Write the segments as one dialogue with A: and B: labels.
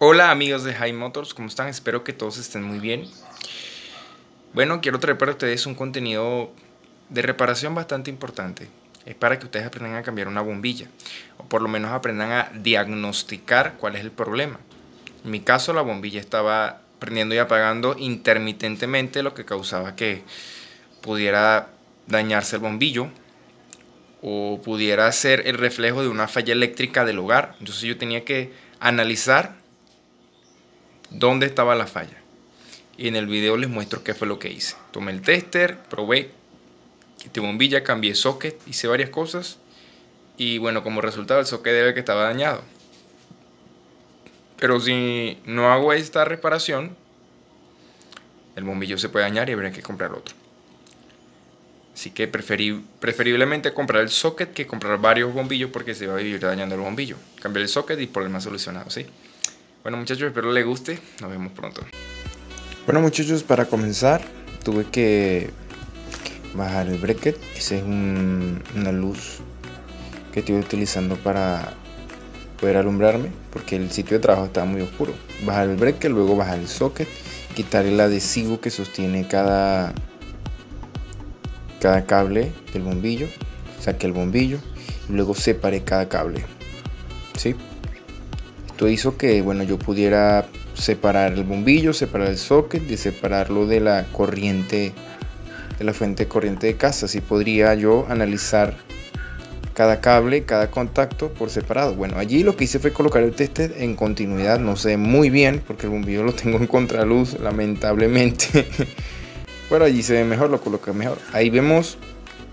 A: Hola amigos de High Motors, ¿cómo están? Espero que todos estén muy bien. Bueno, quiero traer para ustedes un contenido de reparación bastante importante. Es para que ustedes aprendan a cambiar una bombilla, o por lo menos aprendan a diagnosticar cuál es el problema. En mi caso, la bombilla estaba prendiendo y apagando intermitentemente, lo que causaba que pudiera dañarse el bombillo o pudiera ser el reflejo de una falla eléctrica del hogar. Entonces yo tenía que analizar dónde estaba la falla. Y en el video les muestro qué fue lo que hice. Tomé el tester, probé, quité bombilla, cambié socket, hice varias cosas. Y bueno, como resultado el socket debe que estaba dañado. Pero si no hago esta reparación, el bombillo se puede dañar y habrá que comprar otro. Así que preferiblemente comprar el socket que comprar varios bombillos porque se va a vivir dañando el bombillo. Cambiar el socket y problema solucionado, ¿sí? Bueno muchachos, espero les guste. Nos vemos pronto.
B: Bueno muchachos, para comenzar tuve que bajar el bracket. Esa es una luz que estoy utilizando para poder alumbrarme porque el sitio de trabajo estaba muy oscuro. Bajar el bracket, luego bajar el socket, quitar el adhesivo que sostiene cada cada cable del bombillo, saqué el bombillo y luego separé cada cable. ¿sí? Esto hizo que bueno, yo pudiera separar el bombillo, separar el socket y separarlo de la corriente, de la fuente de corriente de casa. Así podría yo analizar cada cable, cada contacto por separado. Bueno, allí lo que hice fue colocar el tester en continuidad, no sé muy bien porque el bombillo lo tengo en contraluz, lamentablemente. Bueno, allí se ve mejor, lo coloqué mejor. Ahí vemos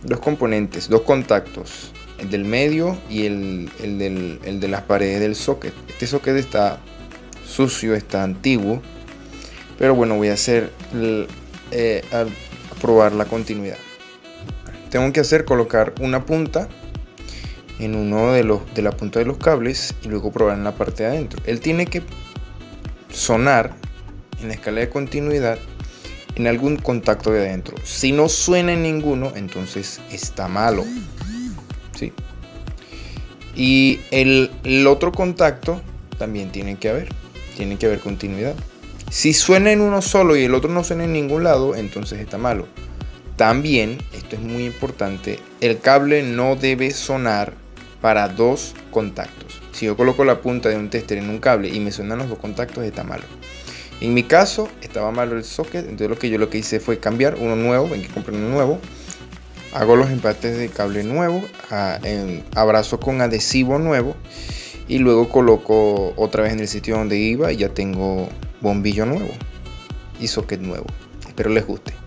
B: dos componentes, dos contactos, el del medio y el, de las paredes del socket. Este socket está sucio, está antiguo, pero bueno, voy a hacer eh, a probar la continuidad. Tengo que hacer colocar una punta en uno de los de la punta de los cables y luego probar en la parte de adentro. Él tiene que sonar en la escala de continuidad en algún contacto de adentro. Si no suena en ninguno, entonces está malo. ¿Sí? Y el, otro contacto también tiene que haber. Tiene que haber continuidad. Si suena en uno solo y el otro no suena en ningún lado, entonces está malo. También, esto es muy importante, el cable no debe sonar para dos contactos. Si yo coloco la punta de un tester en un cable y me suenan los dos contactos, está malo. En mi caso estaba malo el socket, entonces lo que yo lo que hice fue cambiar uno nuevo, ven que compré uno nuevo. Hago los empates de cable nuevo, abrazo con adhesivo nuevo y luego coloco otra vez en el sitio donde iba y ya tengo bombillo nuevo y socket nuevo. Espero les guste.